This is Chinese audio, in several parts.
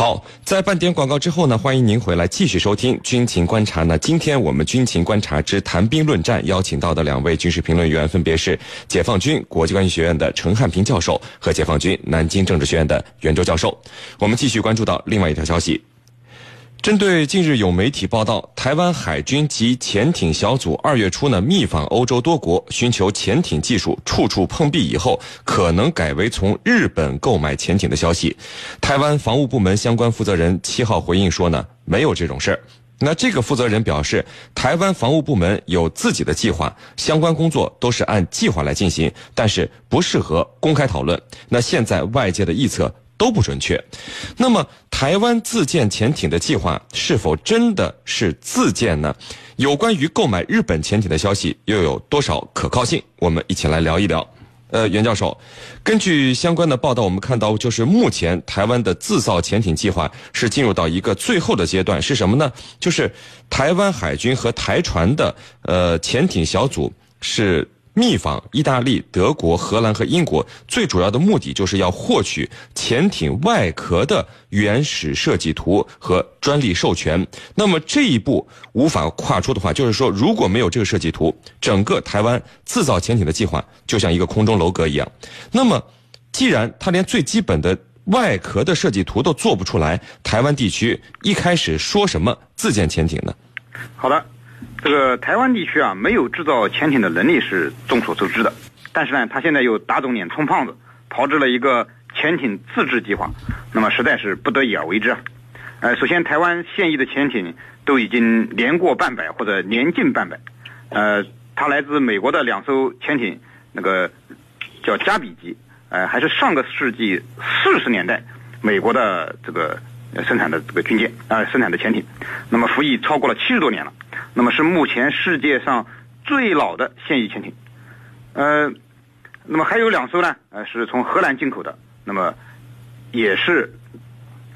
好，在半点广告之后呢，欢迎您回来继续收听军情观察呢。今天我们军情观察之谈兵论战邀请到的两位军事评论员分别是解放军国际关系学院的陈汉平教授和解放军南京政治学院的袁周教授。我们继续关注到另外一条消息。针对近日有媒体报道，台湾海军及潜艇小组二月初呢密访欧洲多国，寻求潜艇技术，处处碰壁以后，可能改为从日本购买潜艇的消息。台湾防务部门相关负责人七号回应说呢，没有这种事儿。那这个负责人表示，台湾防务部门有自己的计划，相关工作都是按计划来进行，但是不适合公开讨论。那现在外界的臆测。都不准确。那么，台湾自建潜艇的计划是否真的是自建呢？有关于购买日本潜艇的消息又有多少可靠性？我们一起来聊一聊。呃，袁教授，根据相关的报道，我们看到就是目前台湾的自造潜艇计划是进入到一个最后的阶段，是什么呢？就是台湾海军和台船的呃潜艇小组是。密访意大利、德国、荷兰和英国，最主要的目的就是要获取潜艇外壳的原始设计图和专利授权。那么这一步无法跨出的话，就是说如果没有这个设计图，整个台湾自造潜艇的计划就像一个空中楼阁一样。那么，既然他连最基本的外壳的设计图都做不出来，台湾地区一开始说什么自建潜艇呢？好的。这个台湾地区啊，没有制造潜艇的能力是众所周知的，但是呢，他现在又打肿脸充胖子，炮制了一个潜艇自制计划，那么实在是不得已而为之啊。呃，首先，台湾现役的潜艇都已经年过半百或者年近半百，呃，它来自美国的两艘潜艇，那个叫加比级，呃，还是上个世纪四十年代美国的这个。生产的这个军舰啊，生产的潜艇，那么服役超过了七十多年了，那么是目前世界上最老的现役潜艇，呃，那么还有两艘呢，呃，是从荷兰进口的，那么也是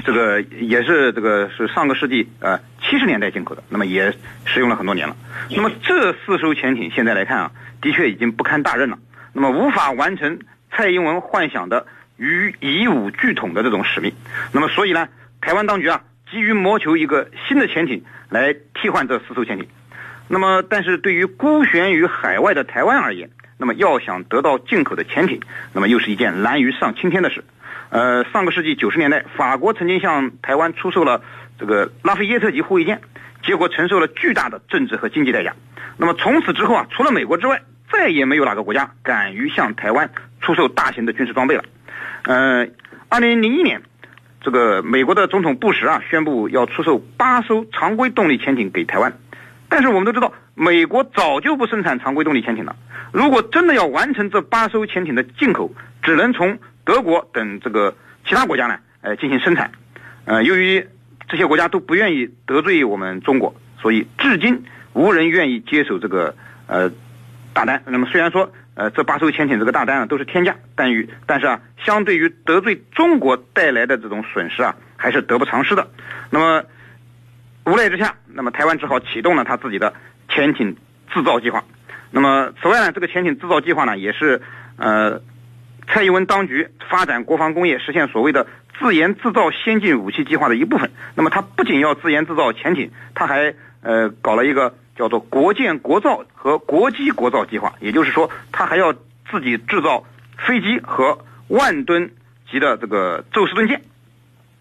这个也是这个是上个世纪呃七十年代进口的，那么也使用了很多年了。那么这四艘潜艇现在来看啊，的确已经不堪大任了，那么无法完成蔡英文幻想的与以武拒统的这种使命，那么所以呢？台湾当局啊，急于谋求一个新的潜艇来替换这四艘潜艇。那么，但是对于孤悬于海外的台湾而言，那么要想得到进口的潜艇，那么又是一件难于上青天的事。呃，上个世纪九十年代，法国曾经向台湾出售了这个拉菲耶特级护卫舰，结果承受了巨大的政治和经济代价。那么从此之后啊，除了美国之外，再也没有哪个国家敢于向台湾出售大型的军事装备了。呃，二零零一年。这个美国的总统布什啊，宣布要出售八艘常规动力潜艇给台湾，但是我们都知道，美国早就不生产常规动力潜艇了。如果真的要完成这八艘潜艇的进口，只能从德国等这个其他国家呢，呃，进行生产。呃，由于这些国家都不愿意得罪我们中国，所以至今无人愿意接手这个呃大单。那么虽然说。呃，这八艘潜艇这个大单啊，都是天价，但与但是啊，相对于得罪中国带来的这种损失啊，还是得不偿失的。那么无奈之下，那么台湾只好启动了他自己的潜艇制造计划。那么此外呢，这个潜艇制造计划呢，也是呃蔡英文当局发展国防工业、实现所谓的自研制造先进武器计划的一部分。那么他不仅要自研制造潜艇，他还呃搞了一个。叫做国建国造和国机国造计划，也就是说，他还要自己制造飞机和万吨级的这个宙斯盾舰。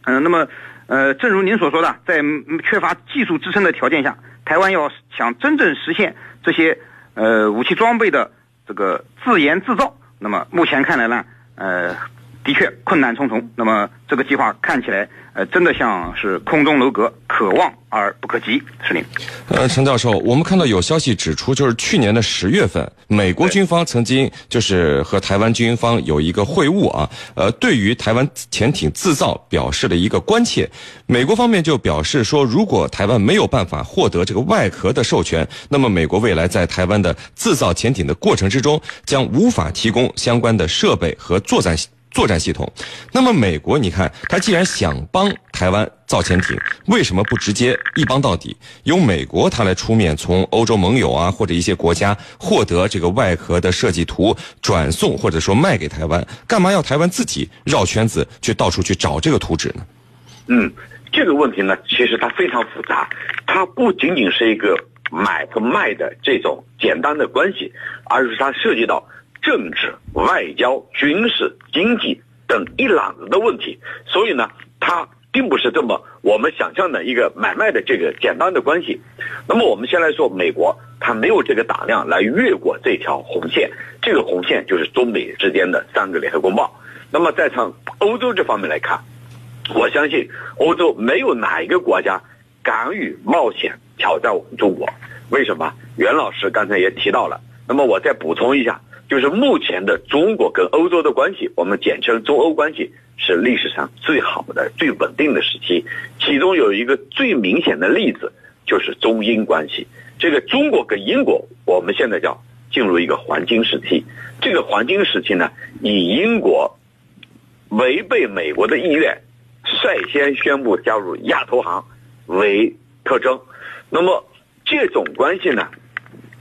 嗯，那么，呃，正如您所说的，在缺乏技术支撑的条件下，台湾要想真正实现这些呃武器装备的这个自研制造，那么目前看来呢，呃，的确困难重重。那么这个计划看起来，呃，真的像是空中楼阁，可望。而不可及，是您。呃，陈教授，我们看到有消息指出，就是去年的十月份，美国军方曾经就是和台湾军方有一个会晤啊，呃，对于台湾潜艇制造表示了一个关切。美国方面就表示说，如果台湾没有办法获得这个外壳的授权，那么美国未来在台湾的制造潜艇的过程之中，将无法提供相关的设备和作战。作战系统，那么美国，你看，他既然想帮台湾造潜艇，为什么不直接一帮到底，由美国他来出面，从欧洲盟友啊或者一些国家获得这个外壳的设计图，转送或者说卖给台湾，干嘛要台湾自己绕圈子去到处去找这个图纸呢？嗯，这个问题呢，其实它非常复杂，它不仅仅是一个买和卖的这种简单的关系，而是它涉及到政治、外交、军事、经济等一揽子的问题，所以呢，它并不是这么我们想象的一个买卖的这个简单的关系。那么我们先来说美国，它没有这个胆量来越过这条红线，这个红线就是中美之间的三个联合公报。那么再从欧洲这方面来看。我相信欧洲没有哪一个国家敢于冒险挑战我们中国。为什么？袁老师刚才也提到了。那么我再补充一下，就是目前的中国跟欧洲的关系，我们简称中欧关系，是历史上最好的、最稳定的时期。其中有一个最明显的例子，就是中英关系。这个中国跟英国，我们现在叫进入一个黄金时期。这个黄金时期呢，以英国违背美国的意愿。率先宣布加入亚投行为特征，那么这种关系呢，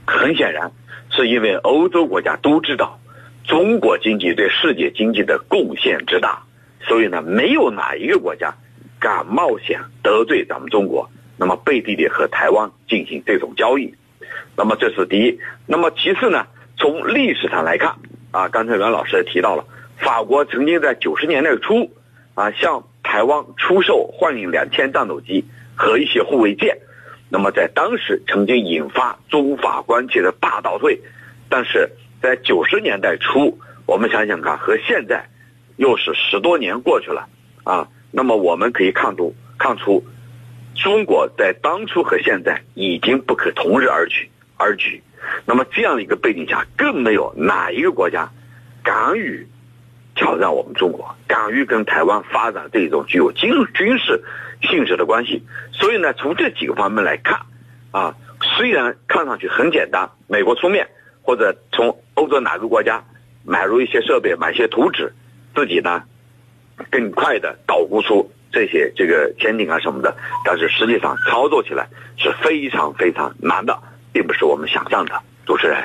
很显然是因为欧洲国家都知道中国经济对世界经济的贡献之大，所以呢，没有哪一个国家敢冒险得罪咱们中国，那么背地里和台湾进行这种交易。那么这是第一。那么其次呢，从历史上来看，啊，刚才阮老师也提到了，法国曾经在九十年代初，啊，向台湾出售幻影两千战斗机和一些护卫舰，那么在当时曾经引发中法关系的大倒退，但是在九十年代初，我们想想看，和现在又是十多年过去了啊，那么我们可以看出，看出中国在当初和现在已经不可同日而举而举，那么这样的一个背景下，更没有哪一个国家敢于。挑战我们中国，敢于跟台湾发展这种具有军军事性质的关系，所以呢，从这几个方面来看，啊，虽然看上去很简单，美国出面或者从欧洲哪个国家买入一些设备、买些图纸，自己呢更快的捣鼓出这些这个潜艇啊什么的，但是实际上操作起来是非常非常难的，并不是我们想象的。主持人，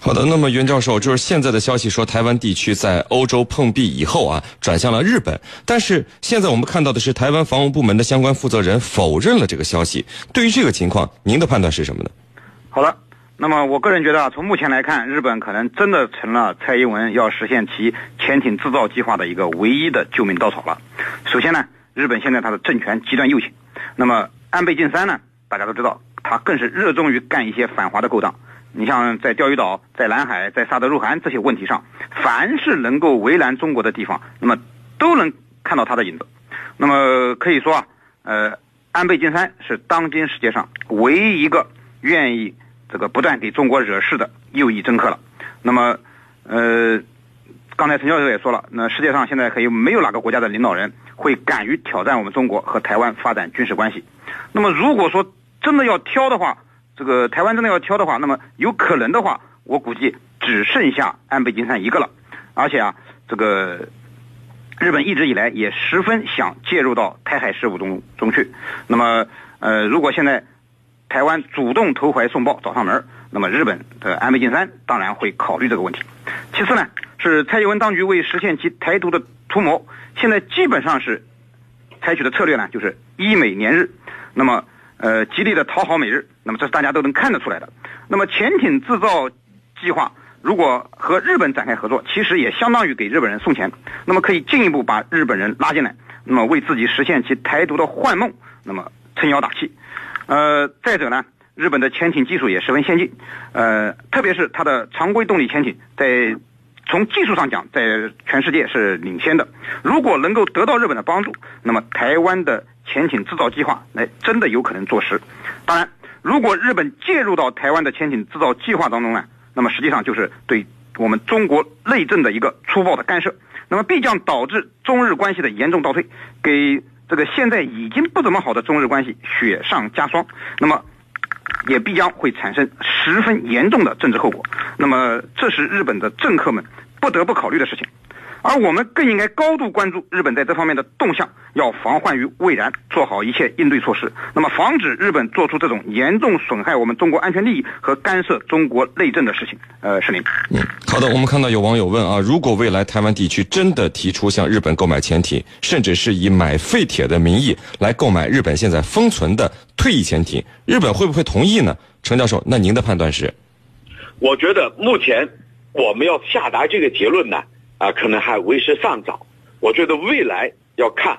好的。那么袁教授，就是现在的消息说，台湾地区在欧洲碰壁以后啊，转向了日本。但是现在我们看到的是，台湾防务部门的相关负责人否认了这个消息。对于这个情况，您的判断是什么呢？好的，那么我个人觉得啊，从目前来看，日本可能真的成了蔡英文要实现其潜艇制造计划的一个唯一的救命稻草了。首先呢，日本现在它的政权极端右倾，那么安倍晋三呢，大家都知道，他更是热衷于干一些反华的勾当。你像在钓鱼岛、在南海、在萨德入韩这些问题上，凡是能够为难中国的地方，那么都能看到他的影子。那么可以说啊，呃，安倍晋三是当今世界上唯一一个愿意这个不断给中国惹事的右翼政客了。那么，呃，刚才陈教授也说了，那世界上现在可以没有哪个国家的领导人会敢于挑战我们中国和台湾发展军事关系。那么如果说真的要挑的话，这个台湾真的要挑的话，那么有可能的话，我估计只剩下安倍晋三一个了。而且啊，这个日本一直以来也十分想介入到台海事务中中去。那么，呃，如果现在台湾主动投怀送抱找上门，那么日本的安倍晋三当然会考虑这个问题。其次呢，是蔡英文当局为实现其台独的图谋，现在基本上是采取的策略呢，就是依美联日。那么。呃，极力的讨好美日，那么这是大家都能看得出来的。那么潜艇制造计划如果和日本展开合作，其实也相当于给日本人送钱，那么可以进一步把日本人拉进来，那么为自己实现其台独的幻梦，那么撑腰打气。呃，再者呢，日本的潜艇技术也十分先进，呃，特别是它的常规动力潜艇，在从技术上讲，在全世界是领先的。如果能够得到日本的帮助，那么台湾的。潜艇制造计划，那真的有可能坐实。当然，如果日本介入到台湾的潜艇制造计划当中呢，那么实际上就是对我们中国内政的一个粗暴的干涉，那么必将导致中日关系的严重倒退，给这个现在已经不怎么好的中日关系雪上加霜。那么，也必将会产生十分严重的政治后果。那么，这是日本的政客们不得不考虑的事情。而我们更应该高度关注日本在这方面的动向，要防患于未然，做好一切应对措施，那么防止日本做出这种严重损害我们中国安全利益和干涉中国内政的事情。呃，是您。嗯，好的，我们看到有网友问啊，如果未来台湾地区真的提出向日本购买潜艇，甚至是以买废铁的名义来购买日本现在封存的退役潜艇，日本会不会同意呢？程教授，那您的判断是？我觉得目前我们要下达这个结论呢，啊，可能还为时尚早。我觉得未来要看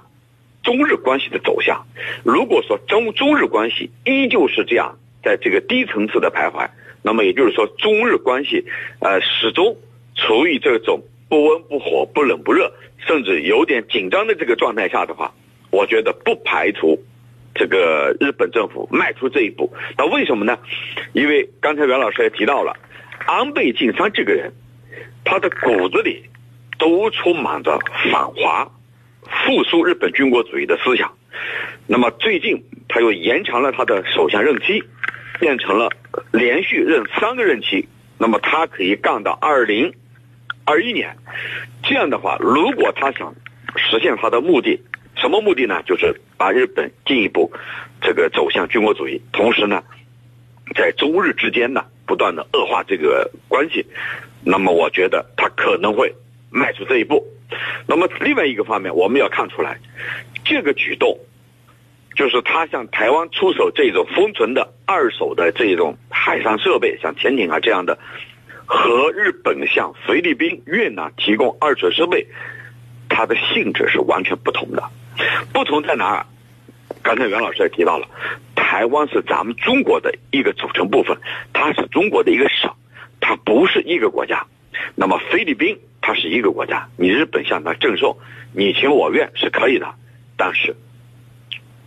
中日关系的走向。如果说中中日关系依旧是这样，在这个低层次的徘徊，那么也就是说中日关系呃始终处于这种不温不火、不冷不热，甚至有点紧张的这个状态下的话，我觉得不排除这个日本政府迈出这一步。那为什么呢？因为刚才袁老师也提到了。安倍晋三这个人，他的骨子里都充满着反华、复苏日本军国主义的思想。那么最近他又延长了他的首相任期，变成了连续任三个任期。那么他可以干到二零二一年。这样的话，如果他想实现他的目的，什么目的呢？就是把日本进一步这个走向军国主义，同时呢，在中日之间呢。不断的恶化这个关系，那么我觉得他可能会迈出这一步。那么另外一个方面，我们要看出来，这个举动就是他向台湾出手这种封存的二手的这种海上设备，像潜艇啊这样的，和日本向菲律宾、越南提供二手设备，它的性质是完全不同的。不同在哪儿？刚才袁老师也提到了。台湾是咱们中国的一个组成部分，它是中国的一个省，它不是一个国家。那么菲律宾它是一个国家，你日本向它赠送，你情我愿是可以的，但是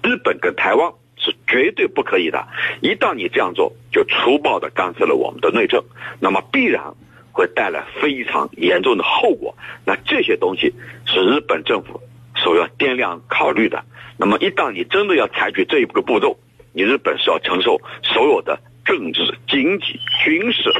日本跟台湾是绝对不可以的。一旦你这样做，就粗暴的干涉了我们的内政，那么必然会带来非常严重的后果。那这些东西是日本政府所要掂量考虑的。那么一旦你真的要采取这一个步骤，你日本是要承受所有的政治、经济、军事、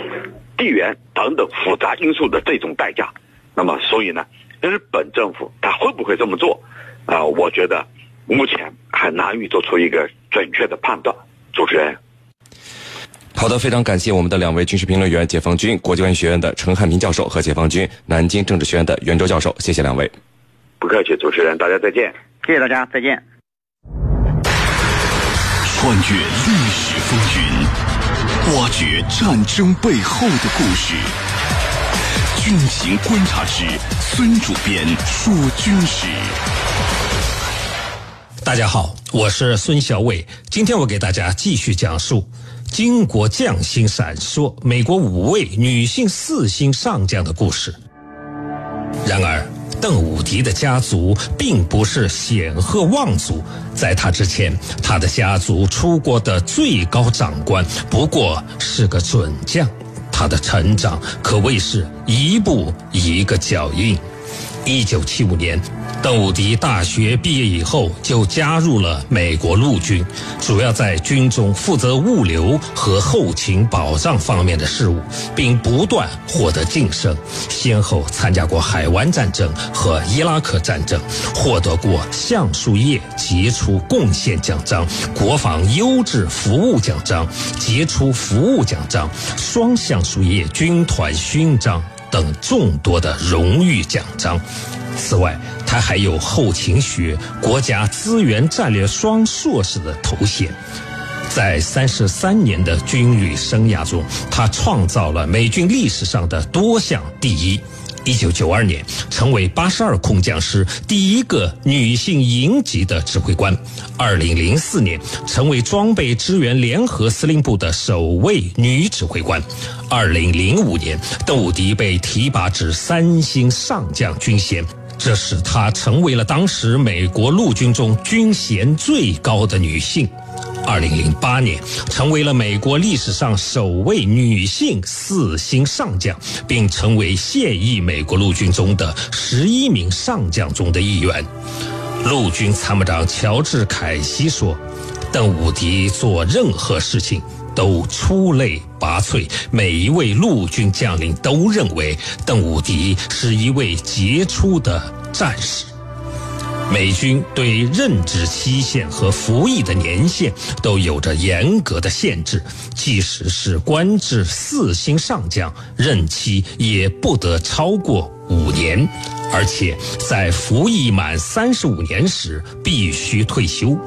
地缘等等复杂因素的这种代价。那么，所以呢，日本政府他会不会这么做？啊，我觉得目前还难以做出一个准确的判断。主持人，好的，非常感谢我们的两位军事评论员，解放军国际关系学院的陈汉平教授和解放军南京政治学院的袁周教授，谢谢两位。不客气，主持人，大家再见。谢谢大家，再见。穿越历史风云，挖掘战争背后的故事。军情观察之孙主编说军事。大家好，我是孙小伟，今天我给大家继续讲述巾帼将星闪烁，美国五位女性四星上将的故事。然而。邓武迪的家族并不是显赫望族，在他之前，他的家族出过的最高长官不过是个准将，他的成长可谓是一步一个脚印。一九七五年。邓武迪大学毕业以后，就加入了美国陆军，主要在军中负责物流和后勤保障方面的事务，并不断获得晋升，先后参加过海湾战争和伊拉克战争，获得过橡树叶杰出贡献奖章、国防优质服务奖章、杰出服务奖章、双橡树叶军团勋章等众多的荣誉奖章。此外，他还有后勤学、国家资源战略双硕士的头衔。在三十三年的军旅生涯中，他创造了美军历史上的多项第一。一九九二年，成为八十二空降师第一个女性营级的指挥官；二零零四年，成为装备支援联合司令部的首位女指挥官；二零零五年，邓武迪被提拔至三星上将军衔。这使她成为了当时美国陆军中军衔最高的女性。二零零八年，成为了美国历史上首位女性四星上将，并成为现役美国陆军中的十一名上将中的一员。陆军参谋长乔治·凯西说：“邓武迪做任何事情都出类拔萃，每一位陆军将领都认为邓武迪是一位杰出的战士。美军对任职期限和服役的年限都有着严格的限制，即使是官至四星上将，任期也不得超过五年，而且在服役满三十五年时必须退休。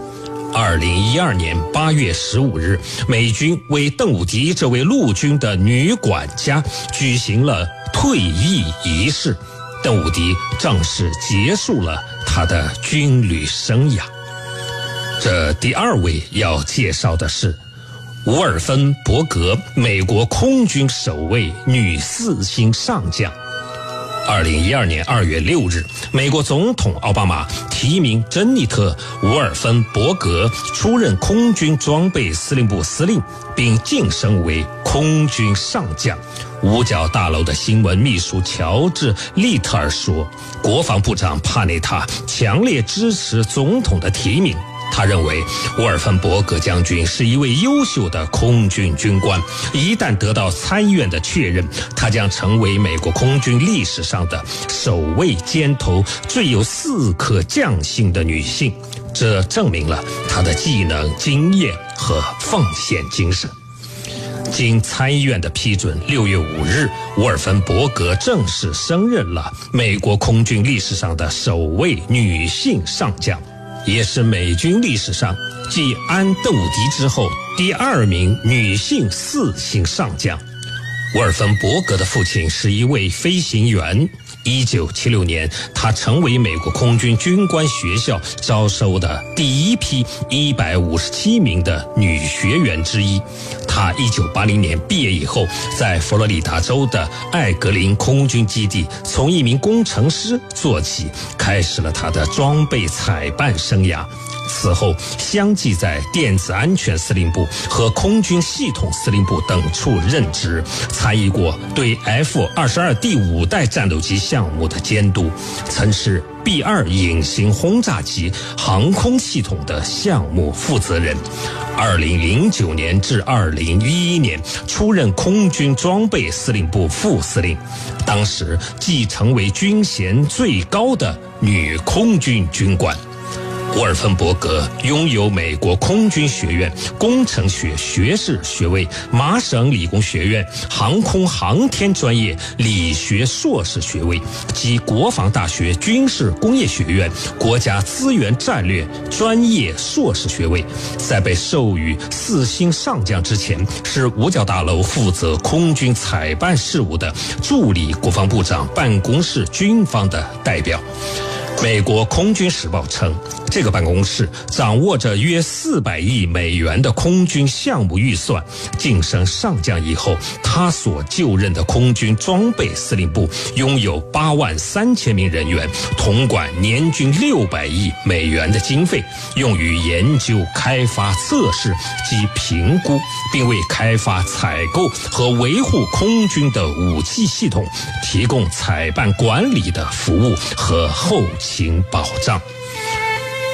二零一二年八月十五日，美军为邓武迪这位陆军的女管家举行了退役仪式。邓武迪正式结束了他的军旅生涯。这第二位要介绍的是伍尔芬伯格，美国空军首位女四星上将。二零一二年二月六日，美国总统奥巴马提名珍妮特·伍尔芬伯格出任空军装备司令部司令，并晋升为空军上将。五角大楼的新闻秘书乔治·利特尔说：“国防部长帕内塔强烈支持总统的提名。他认为沃尔芬伯格将军是一位优秀的空军军官。一旦得到参议院的确认，他将成为美国空军历史上的首位肩头最有四颗将星的女性。这证明了她的技能、经验和奉献精神。”经参议院的批准，六月五日，沃尔芬伯格正式升任了美国空军历史上的首位女性上将，也是美军历史上继安·邓伍迪之后第二名女性四星上将。沃尔芬伯格的父亲是一位飞行员。一九七六年，她成为美国空军军官学校招收的第一批一百五十七名的女学员之一。她一九八零年毕业以后，在佛罗里达州的艾格林空军基地从一名工程师做起，开始了她的装备采办生涯。此后，相继在电子安全司令部和空军系统司令部等处任职，参与过对 F 二十二第五代战斗机项目的监督，曾是 B 二隐形轰炸机航空系统的项目负责人。二零零九年至二零一一年，出任空军装备司令部副司令，当时即成为军衔最高的女空军军官。沃尔芬伯格拥有美国空军学院工程学学士学位、麻省理工学院航空航天专业理学硕士学位及国防大学军事工业学院国家资源战略专业硕士学位。在被授予四星上将之前，是五角大楼负责空军采办事务的助理国防部长办公室军方的代表。美国空军时报称，这个办公室掌握着约四百亿美元的空军项目预算。晋升上将以后，他所就任的空军装备司令部拥有八万三千名人员，统管年均六百亿美元的经费，用于研究、开发、测试及评估，并为开发、采购和维护空军的武器系统提供采办管理的服务和后。勤保障。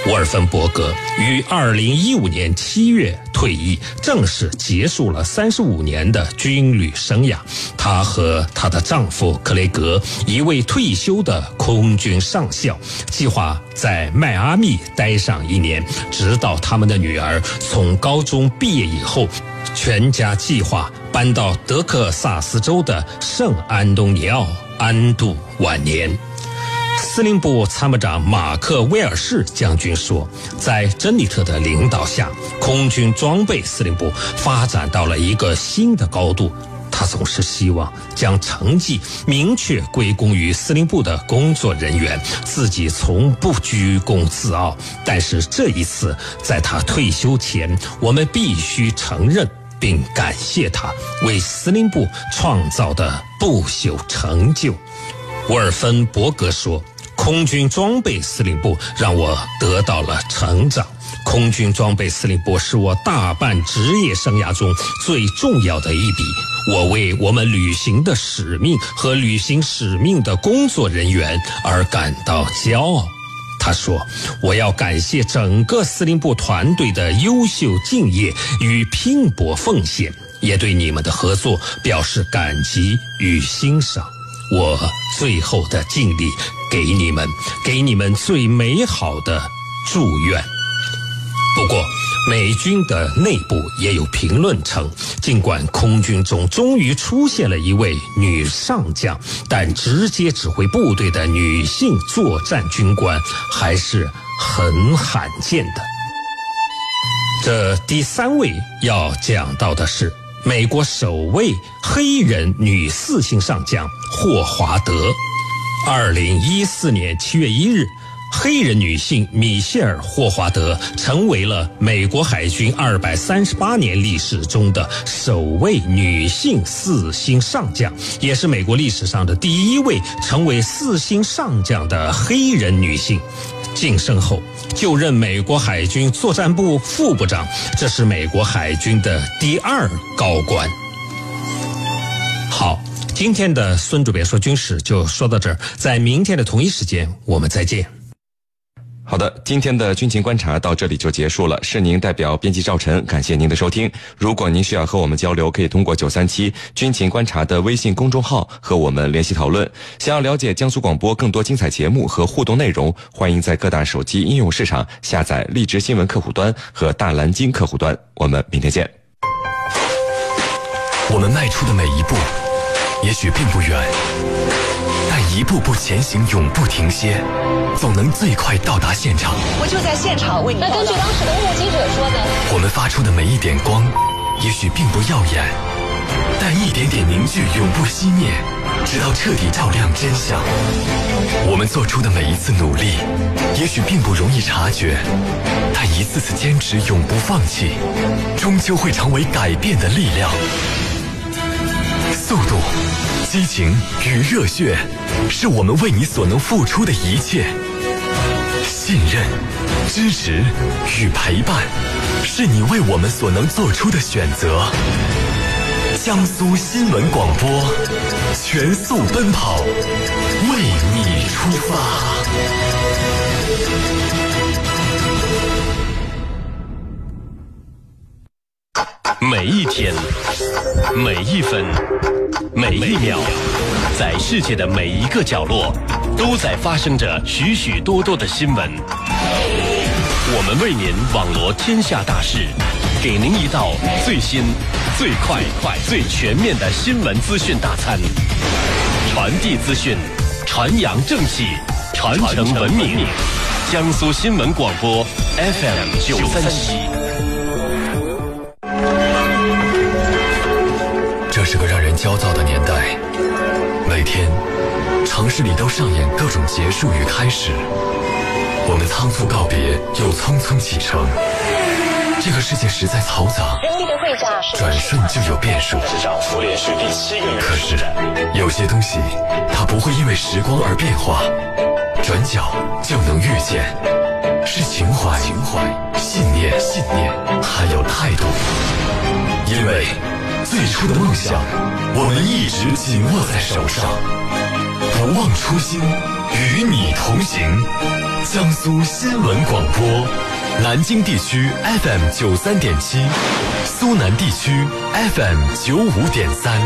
沃尔芬伯格于二零一五年七月退役，正式结束了三十五年的军旅生涯。她和她的丈夫克雷格，一位退休的空军上校，计划在迈阿密待上一年，直到他们的女儿从高中毕业以后。全家计划搬到德克萨斯州的圣安东尼奥安度晚年。司令部参谋长马克·威尔士将军说：“在珍妮特的领导下，空军装备司令部发展到了一个新的高度。他总是希望将成绩明确归功于司令部的工作人员，自己从不居功自傲。但是这一次，在他退休前，我们必须承认并感谢他为司令部创造的不朽成就。”沃尔芬伯格说。空军装备司令部让我得到了成长。空军装备司令部是我大半职业生涯中最重要的一笔。我为我们履行的使命和履行使命的工作人员而感到骄傲。他说：“我要感谢整个司令部团队的优秀敬业与拼搏奉献，也对你们的合作表示感激与欣赏。我最后的敬礼，给你们，给你们最美好的祝愿。”不过，美军的内部也有评论称，尽管空军中终于出现了一位女上将，但直接指挥部队的女性作战军官还是很罕见的。这第三位要讲到的是美国首位黑人女四星上将霍华德，二零一四年七月一日。黑人女性米歇尔·霍华德成为了美国海军二百三十八年历史中的首位女性四星上将，也是美国历史上的第一位成为四星上将的黑人女性。晋升后就任美国海军作战部副部长，这是美国海军的第二高官。好，今天的孙主编说军事就说到这儿，在明天的同一时间我们再见。好的，今天的军情观察到这里就结束了。是您代表编辑赵晨，感谢您的收听。如果您需要和我们交流，可以通过九三七军情观察的微信公众号和我们联系讨论。想要了解江苏广播更多精彩节目和互动内容，欢迎在各大手机应用市场下载荔枝新闻客户端和大蓝鲸客户端。我们明天见。我们迈出的每一步，也许并不远。一步步前行，永不停歇，总能最快到达现场。我就在现场为你。那根据当时的目击者说的，我们发出的每一点光，也许并不耀眼，但一点点凝聚永不熄灭，直到彻底照亮真相。我们做出的每一次努力，也许并不容易察觉，但一次次坚持，永不放弃，终究会成为改变的力量。速度。激情与热血，是我们为你所能付出的一切；信任、支持与陪伴，是你为我们所能做出的选择。江苏新闻广播，全速奔跑，为你出发。每一天，每一分。每一秒，在世界的每一个角落，都在发生着许许多多的新闻。我们为您网罗天下大事，给您一道最新、最快、快、最全面的新闻资讯大餐。传递资讯，传扬正气，传承文明。江苏新闻广播 FM 九三七。焦躁的年代，每天城市里都上演各种结束与开始。我们仓促告别，又匆匆启程。这个世界实在嘈杂，转瞬就有变数。可是有些东西，它不会因为时光而变化，转角就能遇见。是情怀、情怀、信念、信念，还有态度。因为。最初的梦想，我们一直紧握在手上，不忘初心，与你同行。江苏新闻广播，南京地区 FM 九三点七，苏南地区 FM 九五点三。